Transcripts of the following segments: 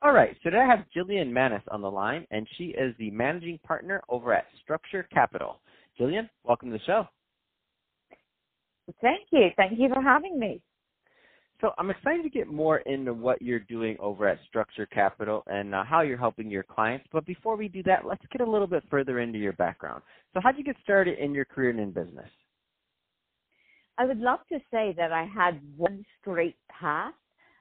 All right, so today I have Jillian Manus on the line, and she is the managing partner over at Structure Capital. Jillian, welcome to the show. Thank you. Thank you for having me. So I'm excited to get more into what you're doing over at Structure Capital and uh, how you're helping your clients. But before we do that, let's get a little bit further into your background. So how'd you get started in your career and in business? I would love to say that I had one straight path,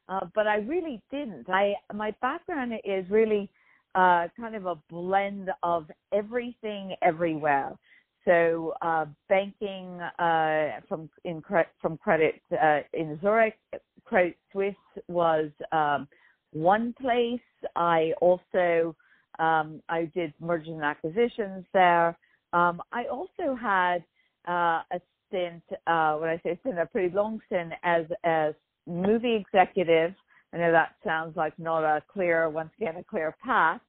uh, but I really didn't. I my background is really uh, kind of a blend of everything everywhere. So uh, banking uh, from in from credit uh, in Zurich, Credit Suisse was um, one place. I also um, I did mergers and acquisitions there. Um, I also had a stint, when I say stint, a pretty long stint as a movie executive. I know that sounds like not a clear, once again, a clear path,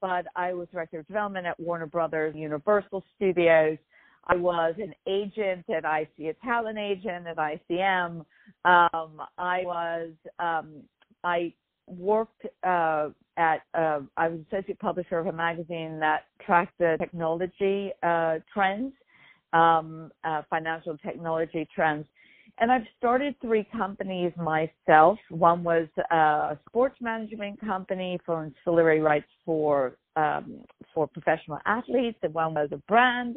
but I was director of development at Warner Brothers Universal Studios. I was an agent at IC, a talent agent at ICM. Um, I was, um, I worked uh, at, uh, I was associate publisher of a magazine that tracked the technology uh, trends, um, uh, financial technology trends. And I've started three companies myself. One was a sports management company for ancillary rights for um, for professional athletes, and one was a brand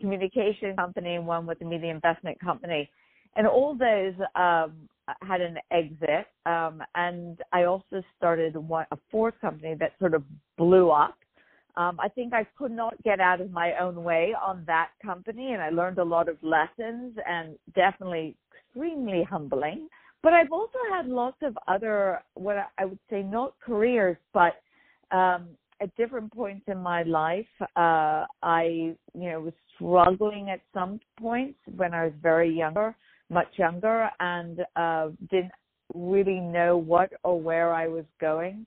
communication company, and one was a media investment company. And all those um, had an exit. Um, and I also started one, a fourth company that sort of blew up. Um, I think I could not get out of my own way on that company, and I learned a lot of lessons and definitely extremely humbling. But I've also had lots of other, what I would say, not careers, but um, at different points in my life, uh, I, you know, was struggling at some points when I was very younger, much younger, and uh, didn't really know what or where I was going.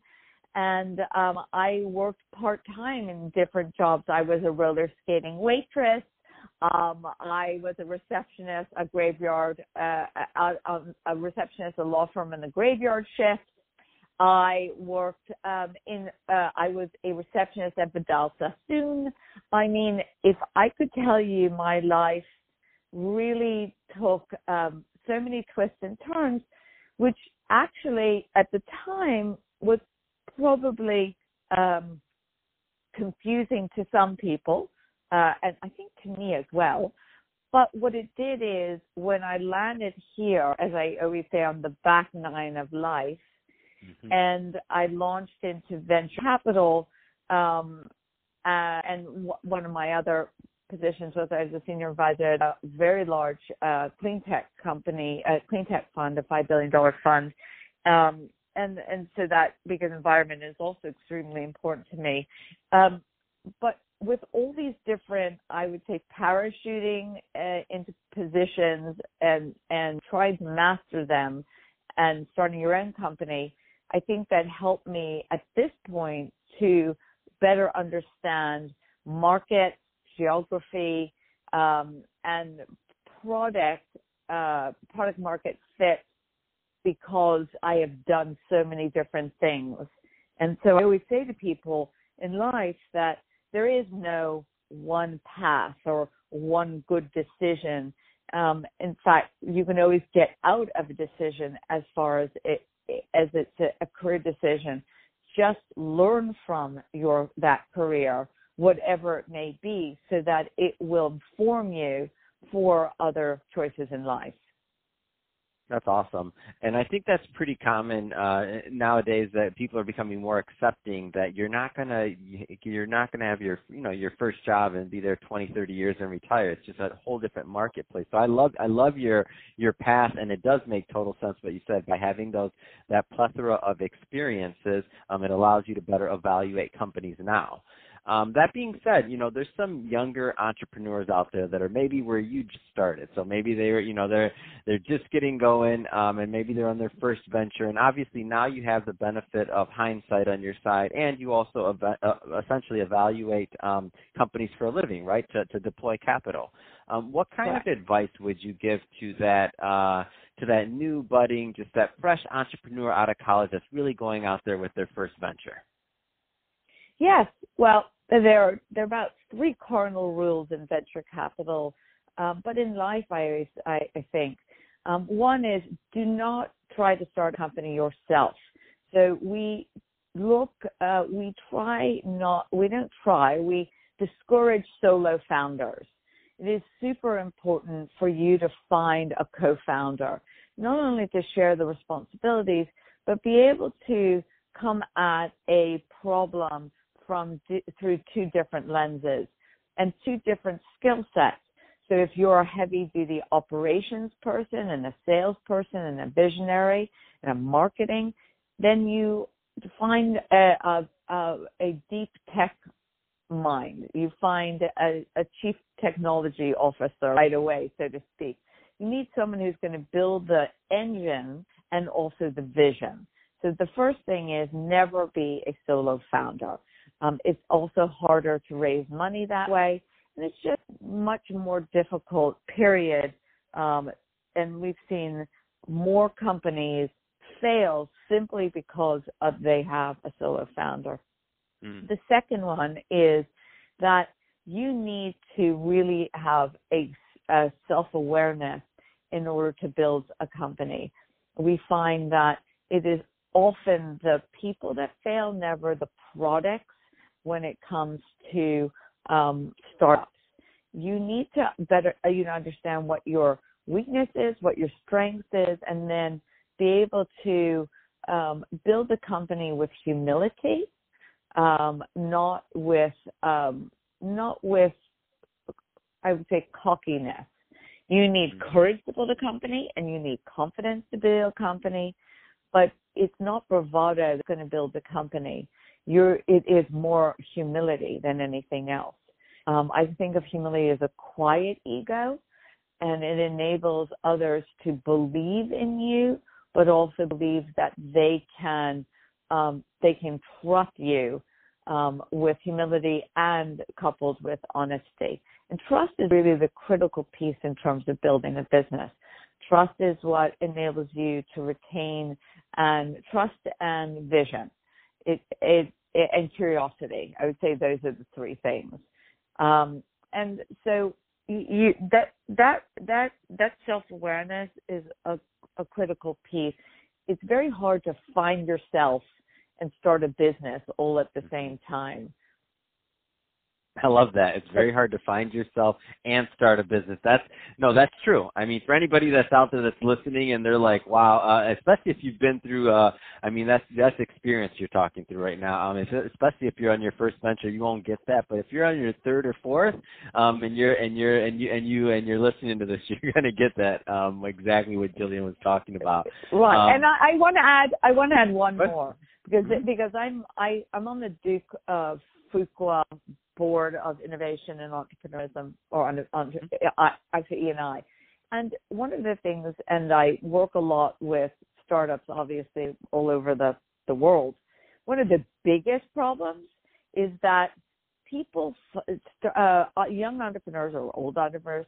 And um, I worked part time in different jobs. I was a roller skating waitress. Um, I was a receptionist, a graveyard, uh, a, a receptionist, a law firm in the graveyard shift. I worked um, in. Uh, I was a receptionist at Vidal Sassoon. I mean, if I could tell you, my life really took um, so many twists and turns, which actually at the time was probably um, confusing to some people, uh, and I think to me as well. But what it did is when I landed here, as I always say, on the back nine of life, mm-hmm. and I launched into venture capital. Um, uh, and w- one of my other positions was I was a senior advisor at a very large uh, clean tech company, a clean tech fund, a five billion dollar fund. Um, and and so that because environment is also extremely important to me. Um, but with all these different, I would say, parachuting uh, into positions and and trying to master them, and starting your own company, I think that helped me at this point to better understand market, geography, um, and product, uh, product market fit because I have done so many different things. And so I always say to people in life that there is no one path or one good decision. Um, in fact, you can always get out of a decision as far as it as it's a, a career decision, just learn from your that career, whatever it may be, so that it will inform you for other choices in life. That's awesome, and I think that's pretty common uh, nowadays. That people are becoming more accepting that you're not gonna you're not gonna have your you know your first job and be there 20, 30 years and retire. It's just a whole different marketplace. So I love I love your your path, and it does make total sense what you said by having those that plethora of experiences. Um, it allows you to better evaluate companies now. Um, that being said, you know, there's some younger entrepreneurs out there that are maybe where you just started. So maybe they're, you know, they're they're just getting going, um, and maybe they're on their first venture. And obviously now you have the benefit of hindsight on your side, and you also ev- uh, essentially evaluate um, companies for a living, right? To to deploy capital. Um, what kind of advice would you give to that? Uh, to that new budding, just that fresh entrepreneur out of college that's really going out there with their first venture? Yes. Well, there are there are about three cardinal rules in venture capital, um, but in life, I I, I think um, one is do not try to start a company yourself. So we look, uh, we try not, we don't try, we discourage solo founders. It is super important for you to find a co-founder, not only to share the responsibilities, but be able to come at a problem from through two different lenses and two different skill sets. So if you're a heavy duty operations person and a salesperson and a visionary and a marketing, then you find a, a, a deep tech mind. You find a, a chief technology officer right away, so to speak. You need someone who's going to build the engine and also the vision. So the first thing is never be a solo founder. Um, it's also harder to raise money that way, and it's just much more difficult. Period. Um, and we've seen more companies fail simply because of they have a solo founder. Mm. The second one is that you need to really have a, a self awareness in order to build a company. We find that it is often the people that fail, never the products when it comes to um, startups. You need to better uh, you know understand what your weakness is, what your strength is, and then be able to um, build a company with humility, um, not with um, not with I would say cockiness. You need mm-hmm. courage to build a company, and you need confidence to build a company, but it's not bravado that's going to build the company you're it is more humility than anything else. Um, I think of humility as a quiet ego, and it enables others to believe in you, but also believe that they can um, they can trust you um, with humility and coupled with honesty. And trust is really the critical piece in terms of building a business. Trust is what enables you to retain and trust and vision. It, it and curiosity. I would say those are the three things. Um, and so you, that that that that self awareness is a, a critical piece. It's very hard to find yourself and start a business all at the same time. I love that. It's very hard to find yourself and start a business. That's no, that's true. I mean, for anybody that's out there that's listening and they're like, "Wow," uh, especially if you've been through. uh I mean, that's that's experience you're talking through right now. Um, if, especially if you're on your first venture, you won't get that. But if you're on your third or fourth, um, and you're and you're and you and you and you're listening to this, you're gonna get that um exactly what Jillian was talking about. Right, um, and I, I want to add, I want to add one more because mm-hmm. because I'm I I'm on the Duke of Fuqua board of innovation and entrepreneurship, or on, on actually E and I. And one of the things, and I work a lot with startups, obviously all over the the world. One of the biggest problems is that people, uh, young entrepreneurs or old entrepreneurs,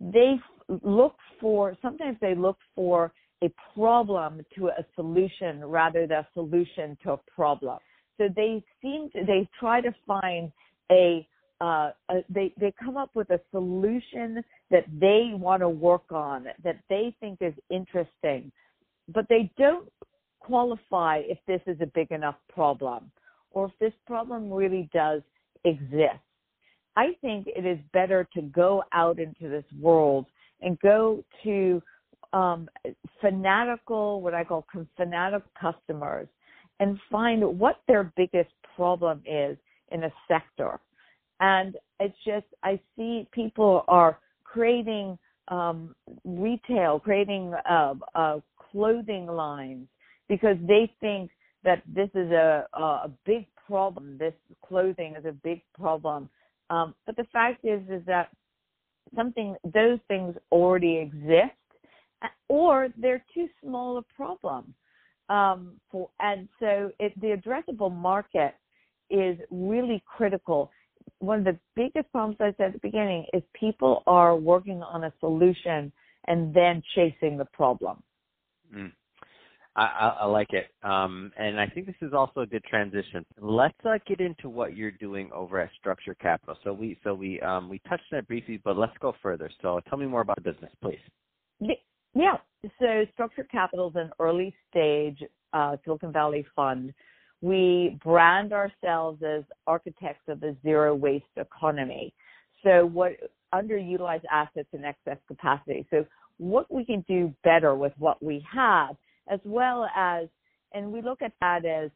they look for sometimes they look for a problem to a solution rather than a solution to a problem. So they seem to they try to find a, uh, a they they come up with a solution that they want to work on that they think is interesting, but they don't qualify if this is a big enough problem or if this problem really does exist. I think it is better to go out into this world and go to um, fanatical, what I call fanatical customers, and find what their biggest problem is in a sector. And it's just, I see people are creating um, retail, creating uh, uh, clothing lines because they think that this is a, a big problem. This clothing is a big problem. Um, but the fact is, is that something, those things already exist or they're too small a problem. Um, for, and so it, the addressable market is really critical. One of the biggest problems I said at the beginning is people are working on a solution and then chasing the problem. Mm. I, I, I, like it, um, and I think this is also a good transition. Let's uh, get into what you're doing over at Structure Capital. So we so we um, we touched on it briefly, but let's go further. So tell me more about the business, please. Yeah. So structured Capital is an early stage uh, Silicon Valley fund. We brand ourselves as architects of the zero waste economy. So what underutilized assets and excess capacity. So what we can do better with what we have, as well as, and we look at that as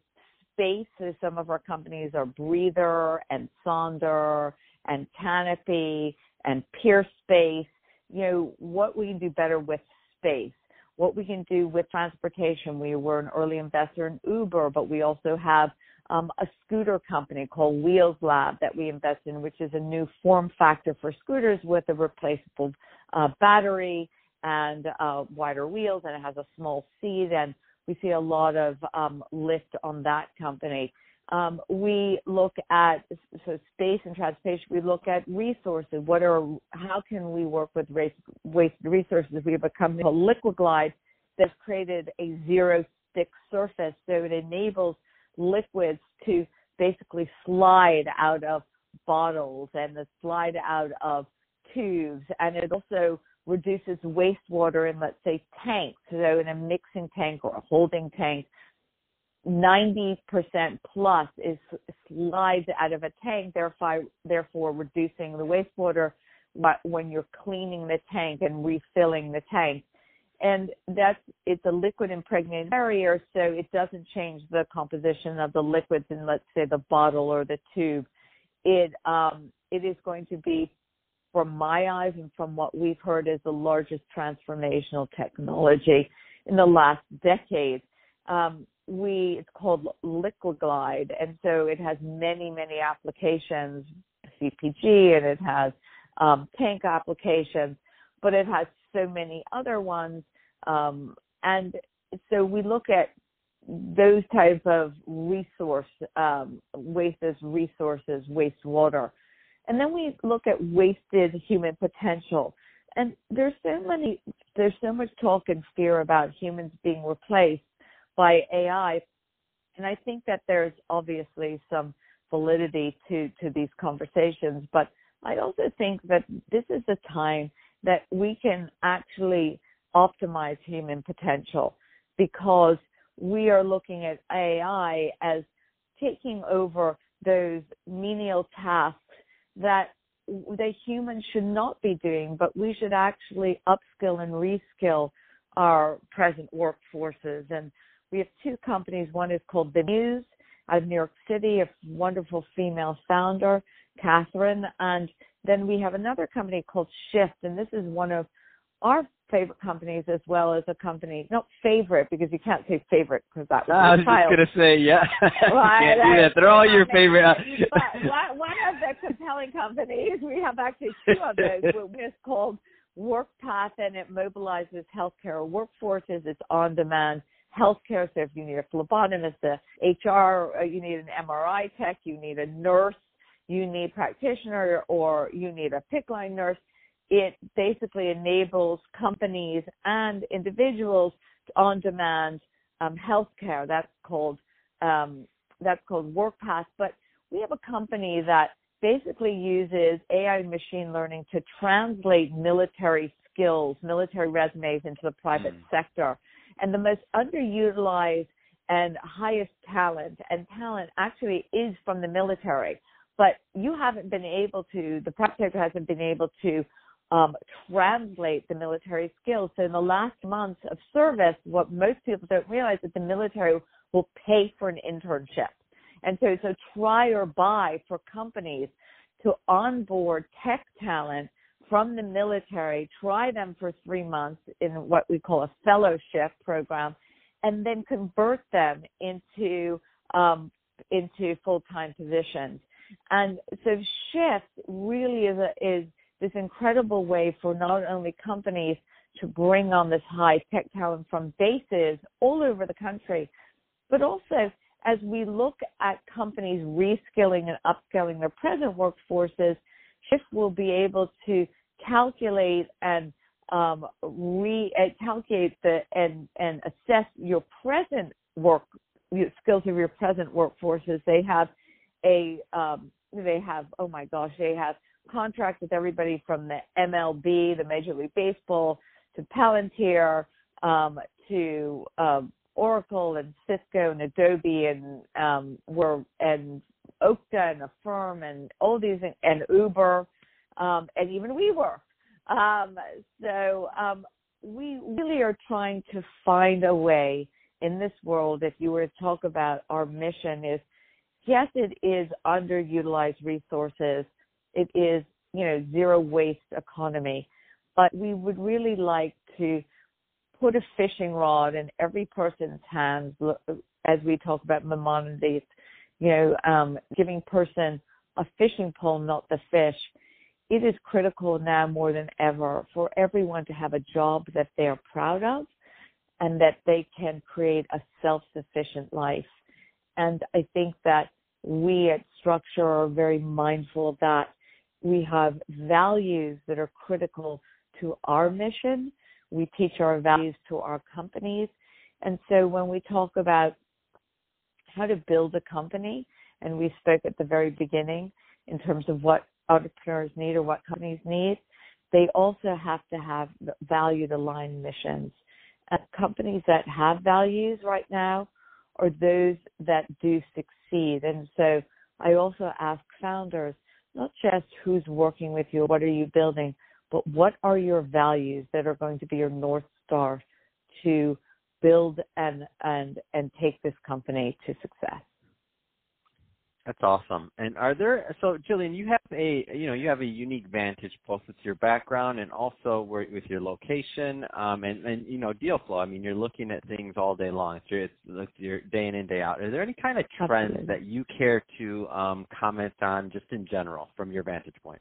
space. So some of our companies are Breather and Sonder and Canopy and Peerspace. You know, what we can do better with space, what we can do with transportation. We were an early investor in Uber, but we also have um, a scooter company called Wheels Lab that we invest in, which is a new form factor for scooters with a replaceable uh, battery and uh, wider wheels, and it has a small seat. And we see a lot of um, lift on that company. Um, we look at so space and transportation. We look at resources. What are how can we work with waste, waste resources? We have a company called Liquiglide that's created a zero stick surface, so it enables liquids to basically slide out of bottles and the slide out of tubes, and it also reduces wastewater in let's say tanks. So in a mixing tank or a holding tank, 90% plus is slides out of a tank, therefore, therefore reducing the wastewater when you're cleaning the tank and refilling the tank. And that's, it's a liquid impregnated barrier, so it doesn't change the composition of the liquids in, let's say, the bottle or the tube. It, um, it is going to be, from my eyes and from what we've heard, is the largest transformational technology in the last decade. Um, we it's called Liquiglide, and so it has many many applications, CPG, and it has um, tank applications, but it has so many other ones, um, and so we look at those types of resource um, waste as resources, wastewater, and then we look at wasted human potential. And there's so many, there's so much talk and fear about humans being replaced by AI. And I think that there's obviously some validity to, to these conversations, but I also think that this is a time that we can actually optimize human potential because we are looking at AI as taking over those menial tasks that the human should not be doing, but we should actually upskill and reskill our present workforces. And we have two companies. One is called The Muse out of New York City, a wonderful female founder, Catherine. And then we have another company called Shift, and this is one of our favorite companies as well as a company, not favorite because you can't say favorite because that was I was child. just gonna say, yeah, right, can't do that. They're all your favorite. Uh, but one of the compelling companies, we have actually two of those. It's called WorkPath, and it mobilizes healthcare workforces. It's on demand healthcare. So if you need a phlebotomist, a HR, uh, you need an MRI tech, you need a nurse, you need practitioner, or you need a PICC line nurse. It basically enables companies and individuals on-demand um, healthcare. That's called um, that's called WorkPath. But we have a company that basically uses AI and machine learning to translate military skills, military resumes into the private mm. sector and the most underutilized and highest talent and talent actually is from the military but you haven't been able to the sector hasn't been able to um, translate the military skills. So in the last months of service, what most people don't realize is that the military will pay for an internship. And so a try or buy for companies to onboard tech talent from the military, try them for three months in what we call a fellowship program, and then convert them into um, into full time positions. And so Shift really is a, is this incredible way for not only companies to bring on this high tech talent from bases all over the country, but also as we look at companies reskilling and upskilling their present workforces, Shift will be able to calculate and um, re calculate the and and assess your present work your skills of your present workforces. They have a um, they have oh my gosh they have contracts with everybody from the MLB, the Major League Baseball, to Palantir, um, to um, Oracle and Cisco and Adobe and um, were and Okta and Affirm and all these and Uber um, and even WeWork. Um, so um, we really are trying to find a way in this world. If you were to talk about our mission, is yes, it is underutilized resources. It is you know zero waste economy, but we would really like to put a fishing rod in every person's hands as we talk about Maimonides, you know, um, giving person a fishing pole, not the fish. It is critical now more than ever for everyone to have a job that they are proud of and that they can create a self-sufficient life. And I think that we at Structure are very mindful of that. We have values that are critical to our mission we teach our values to our companies. And so when we talk about how to build a company, and we spoke at the very beginning in terms of what entrepreneurs need or what companies need, they also have to have value aligned missions. And companies that have values right now are those that do succeed. And so I also ask founders, not just who's working with you, what are you building, but what are your values that are going to be your north star to build and and and take this company to success. That's awesome. And are there so jillian you have a you know you have a unique vantage both with your background and also with your location um and and you know deal flow. I mean you're looking at things all day long. It's your, your day in and day out. Are there any kind of trends Absolutely. that you care to um comment on just in general from your vantage point?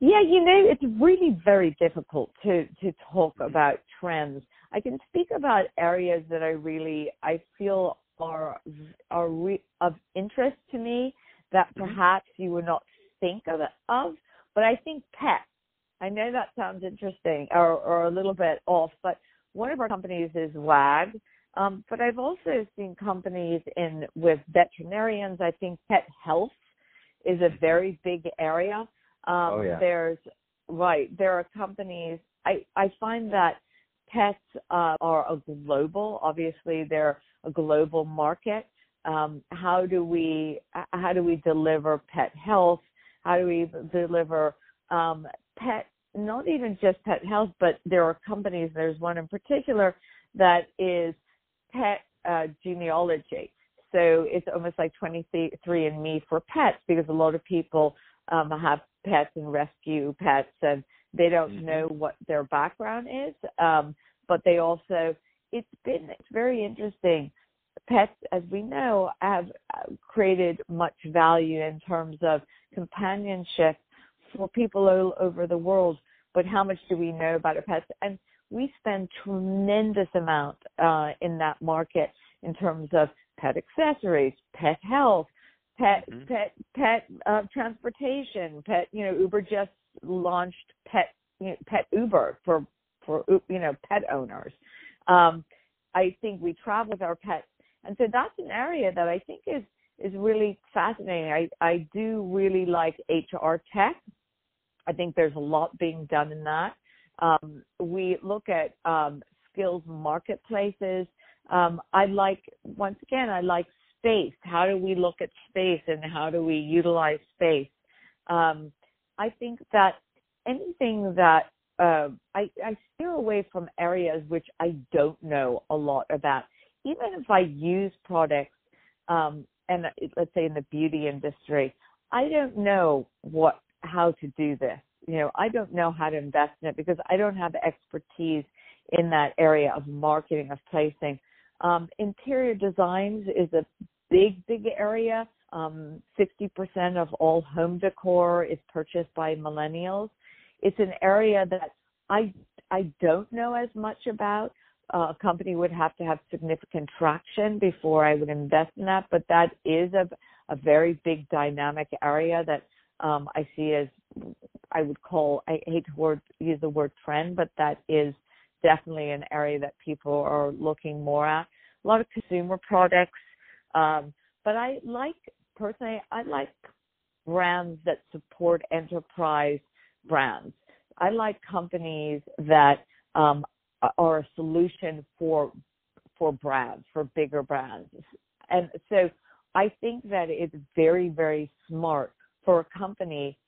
Yeah, you know, it's really very difficult to to talk about trends. I can speak about areas that I really I feel are are re, of interest to me that mm-hmm. perhaps you would not think of, of. But I think pets. I know that sounds interesting or, or a little bit off, but one of our companies is WAG. Um, but I've also seen companies in with veterinarians. I think pet health is a very big area. Um, oh, yeah. There's right. There are companies. I I find that pets uh, are a global. Obviously, they're a global market. Um, how do we how do we deliver pet health? How do we deliver um, pet? Not even just pet health, but there are companies. There's one in particular that is pet uh, genealogy. So it's almost like 23andMe for pets because a lot of people um, have pets and rescue pets and they don't mm-hmm. know what their background is. Um, but they also, it's been, it's very interesting. Pets, as we know, have uh, created much value in terms of companionship for people all over the world. But how much do we know about our pets? And we spend tremendous amount uh, in that market in terms of pet accessories, pet health, pet mm-hmm. pet pet uh, transportation pet you know uber just launched pet you know, pet uber for for you know pet owners. Um i think we travel with our pets. And so that's an area that i think is is really fascinating. I i do really like hr tech. I think there's a lot being done in that. Um we look at um skills marketplaces. Um i like once again i like space. How do we look at space and how do we utilize space? I think that anything that uh, I, I steer away from areas which I don't know a lot about. Even if I use products, um, and let's say in the beauty industry, I don't know what how to do this. You know, I don't know how to invest in it because I don't have expertise in that area of marketing of placing. Um, interior designs is a big, big area. Um, 60% of all home decor is purchased by millennials. It's an area that I I don't know as much about. Uh, a company would have to have significant traction before I would invest in that, but that is a a very big dynamic area that um, I see as I would call I hate to word, use the word trend, but that is definitely an area that people are looking more at. A lot of consumer products, um, but I like personally I like brands that support enterprise brands. I like companies that um, are a solution for for brands, for bigger brands. And so I think that it's very, very smart for a company,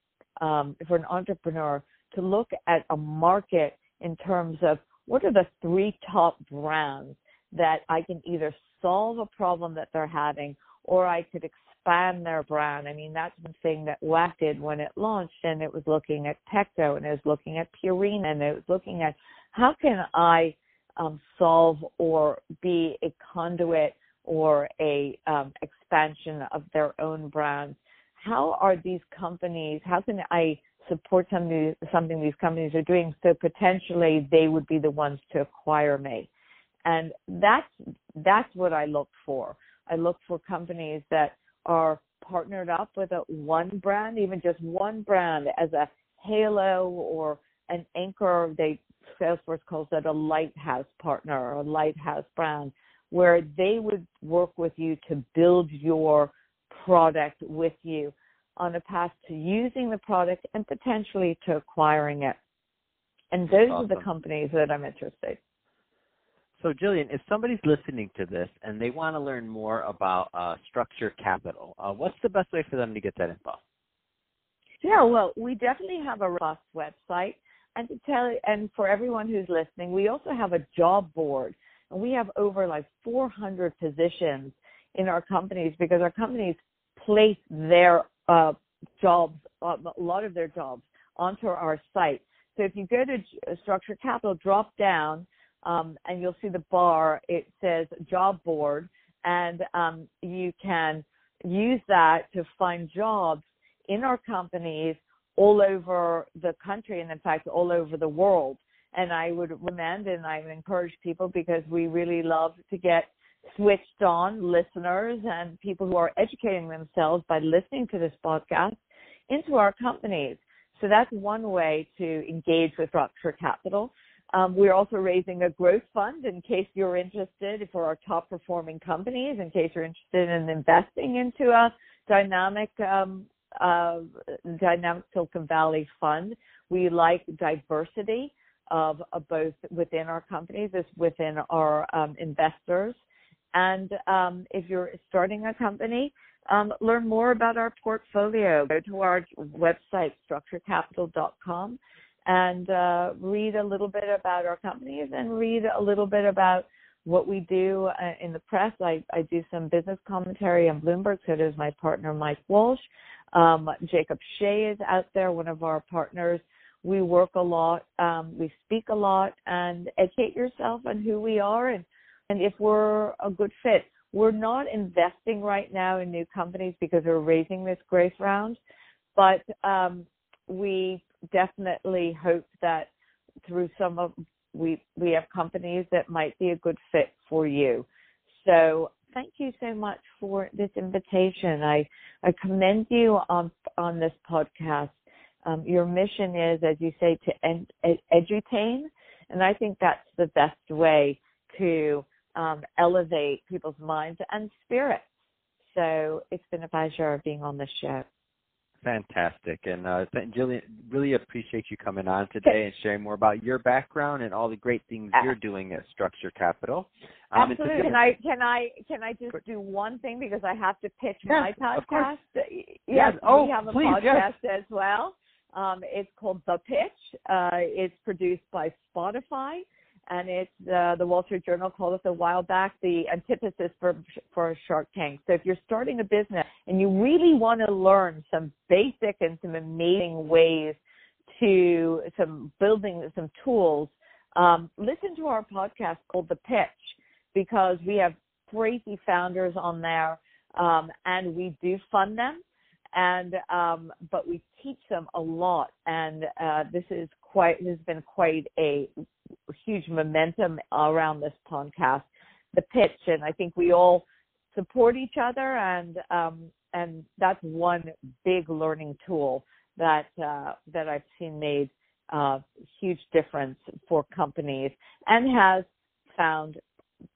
um, for an entrepreneur to look at a market in terms of what are the three top brands that I can either solve a problem that they're having or I could expand their brand. I mean, that's the thing that WAG did when it launched, and it was looking at Petco, and it was looking at Purina, and it was looking at how can I um, solve or be a conduit or a um, expansion of their own brands. How are these companies? How can I support something something these companies are doing so potentially they would be the ones to acquire me? And that's that's what I look for. I look for companies that are partnered up with a one brand, even just one brand as a halo or an anchor. They Salesforce calls it a lighthouse partner or a lighthouse brand, where they would work with you to build your product with you on a path to using the product and potentially to acquiring it. And those awesome. are the companies that I'm interested. So, Jillian, if somebody's listening to this and they want to learn more about uh, Structure Capital, uh, what's the best way for them to get that info? Yeah, well, we definitely have a robust website, and to tell and for everyone who's listening, we also have a job board, and we have over like 400 positions in our companies because our companies place their uh, jobs, a lot of their jobs, onto our site. So if you go to Structure Capital, drop down um, and you'll see the bar. It says job board, and um, you can use that to find jobs in our companies all over the country, and in fact, all over the world. And I would recommend and I would encourage people because we really love to get switched on listeners and people who are educating themselves by listening to this podcast into our companies. So that's one way to engage with Structure Capital. Um, we're also raising a growth fund in case you're interested for our top performing companies, in case you're interested in investing into a dynamic, um, uh, dynamic Silicon Valley fund. We like diversity of, of, both within our companies as within our um, investors. And um, if you're starting a company, um, learn more about our portfolio. Go to our website, structurecapital.com and uh, read a little bit about our companies and read a little bit about what we do uh, in the press. I, I do some business commentary on Bloomberg, so does my partner Mike Walsh. Um, Jacob Shea is out there, one of our partners. We work a lot, um, we speak a lot, and educate yourself on who we are and, and if we're a good fit. We're not investing right now in new companies because we're raising this grace round, but um, we definitely hope that through some of we we have companies that might be a good fit for you. So thank you so much for this invitation. I I commend you on on this podcast. Um, your mission is, as you say, to ed, ed, edutain, and I think that's the best way to um, elevate people's minds and spirits. So it's been a pleasure being on the show. Fantastic. And uh, Jillian, really appreciate you coming on today and sharing more about your background and all the great things you're doing at Structure Capital. Um, Absolutely. Can I can I can I just do one thing because I have to pitch yes, my podcast? Yes. yes. Oh, we have a please, podcast yes. as well. Um, it's called The Pitch. Uh, it's produced by Spotify, and it's uh, the Wall Street Journal called it a while back the antithesis for for Shark Tank. So if you're starting a business and you really want to learn some basic and some amazing ways to some building some tools, um, listen to our podcast called The Pitch because we have crazy founders on there, um, and we do fund them. And um, but we teach them a lot, and uh, this is quite has been quite a huge momentum around this podcast, the pitch, and I think we all support each other, and um, and that's one big learning tool that uh, that I've seen made uh, huge difference for companies and has found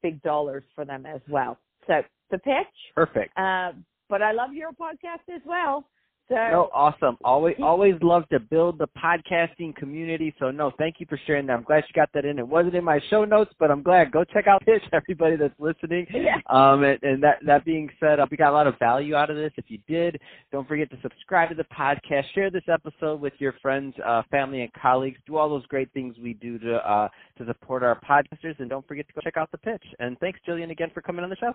big dollars for them as well. So the pitch, perfect. Uh, but I love your podcast as well. So no, awesome. Always always love to build the podcasting community. So no, thank you for sharing that. I'm glad you got that in. It wasn't in my show notes, but I'm glad. Go check out this, everybody that's listening. Yeah. Um and, and that that being said, uh, we got a lot of value out of this. If you did, don't forget to subscribe to the podcast, share this episode with your friends, uh, family and colleagues. Do all those great things we do to uh to support our podcasters and don't forget to go check out the pitch. And thanks Jillian again for coming on the show.